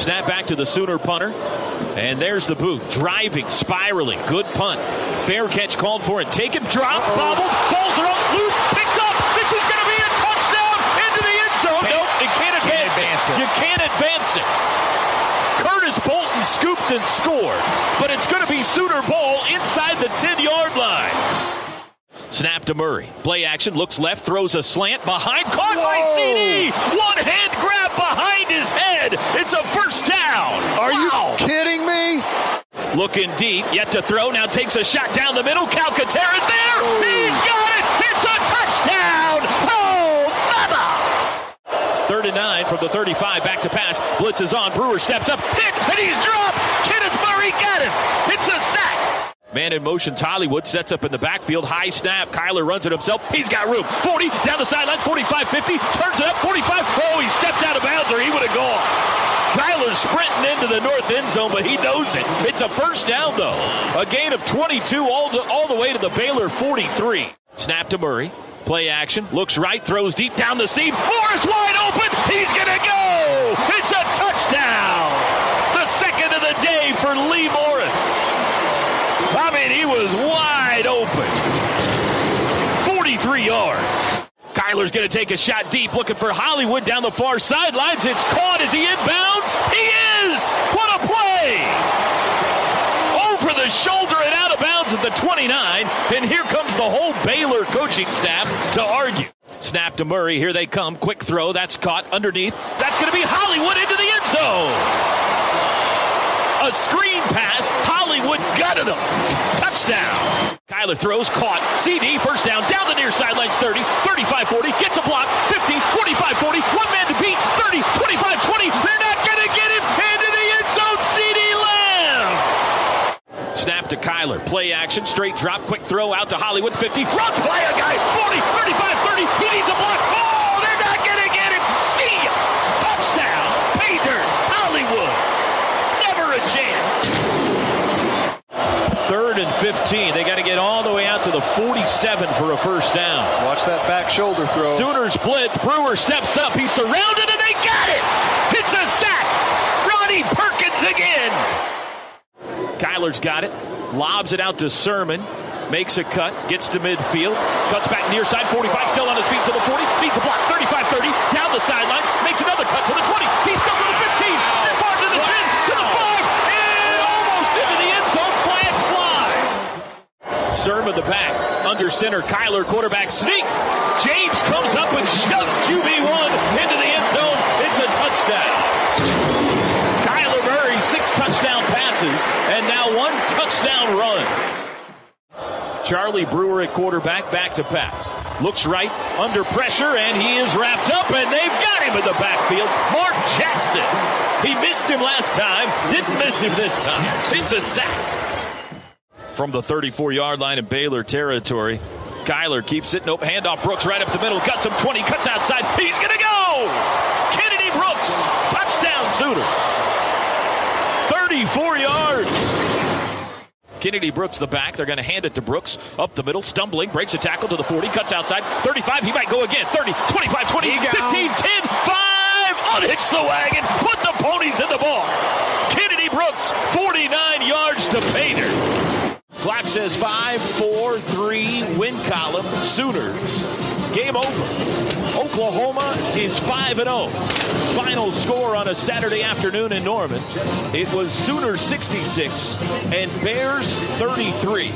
Snap back to the Sooner punter. And there's the boot. Driving, spiraling. Good punt. Fair catch called for and taken. Drop, bobble. Balls are off, loose. Picked up. This is going to be a touchdown into the end zone. Can't- nope, it can't advance, advance it. You can't advance it. Curtis Bolton scooped and scored. But it's going to be Sooner ball inside the 10 yard line. Snap to Murray. Play action. Looks left. Throws a slant. Behind. Caught by Whoa. CeeDee. One hand grab behind his head. It's a first down. Are Wow. you kidding me? Looking deep. Yet to throw. Now takes a shot down the middle. Calcaterra's there. He's got it. It's a touchdown. Oh, mama. Third and nine from the 35. Back to pass. Blitz is on. Brewer steps up. Hit. And he's dropped. Kenneth Murray got him. It's a sack. Man in motion, Hollywood sets up in the backfield. High snap. Kyler runs it himself. He's got room. 40 down the sidelines. 45 50. Turns it up. 45. Oh, he stepped out of bounds or he would have gone. Kyler sprinting into the north end zone, but he knows it. It's a first down, though. A gain of 22 all, to, all the way to the Baylor 43. Snap to Murray. Play action. Looks right. Throws deep down the seam. Morris wide open. He's going to go. It's a touchdown. The second of the day for Lee Morris. I mean, he was wide open. 43 yards. Kyler's going to take a shot deep, looking for Hollywood down the far sidelines. It's caught as he inbounds. He is! What a play! Over the shoulder and out of bounds at the 29. And here comes the whole Baylor coaching staff to argue. Snap to Murray. Here they come. Quick throw. That's caught underneath. That's going to be Hollywood into the end zone. A screen pass. Hollywood gutted him. Touchdown. Kyler throws, caught. CeeDee, first down, down the near sidelines, 30, 35 40, gets a block, 50, 45 40, one man to beat, 30, 25 20. They're not going to get him into the end zone. CeeDee Lamb. Snap to Kyler. Play action, straight drop, quick throw out to Hollywood, 50. Runs by a guy, 40, 35 30. He needs a block. Oh, they're not going to get him. See ya. Touchdown. Pay dirt. Hollywood. Never a chance. Third and 15. They got to get all the way out to the 47 for a first down. Watch that back shoulder throw. Sooners blitz. Brewer steps up. He's surrounded and they got it. It's a sack. Ronnie Perkins again. Kyler's got it. Lobs it out to Sermon. Makes a cut. Gets to midfield. Cuts back near side. 45 still on his feet to the 40. Needs a block. 30. Sermon the back. Under center. Kyler quarterback sneak. James comes up and shoves QB1 into the end zone. It's a touchdown. Kyler Murray, six touchdown passes, and now one touchdown run. Charlie Brewer at quarterback, back to pass. Looks right, under pressure, and he is wrapped up, and they've got him in the backfield. Mark Jackson. He missed him last time, didn't miss him this time. It's a sack. From the 34 yard line in Baylor territory, Kyler keeps it. Nope, handoff. Brooks right up the middle, cuts him 20, cuts outside. He's going to go! Kennedy Brooks, touchdown Sooners. 34 yards. Kennedy Brooks the back. They're going to hand it to Brooks up the middle, stumbling, breaks a tackle to the 40, cuts outside. 35, he might go again. 30, 25, 20, 15, 10, 5. Unhitch the wagon, put the ponies in the ball. Kennedy Brooks, 49 yards to. Clock says 5, 4, 3, win column, Sooners. Game over. Oklahoma is 5 0. Final score on a Saturday afternoon in Norman. It was Sooners 66 and Bears 33.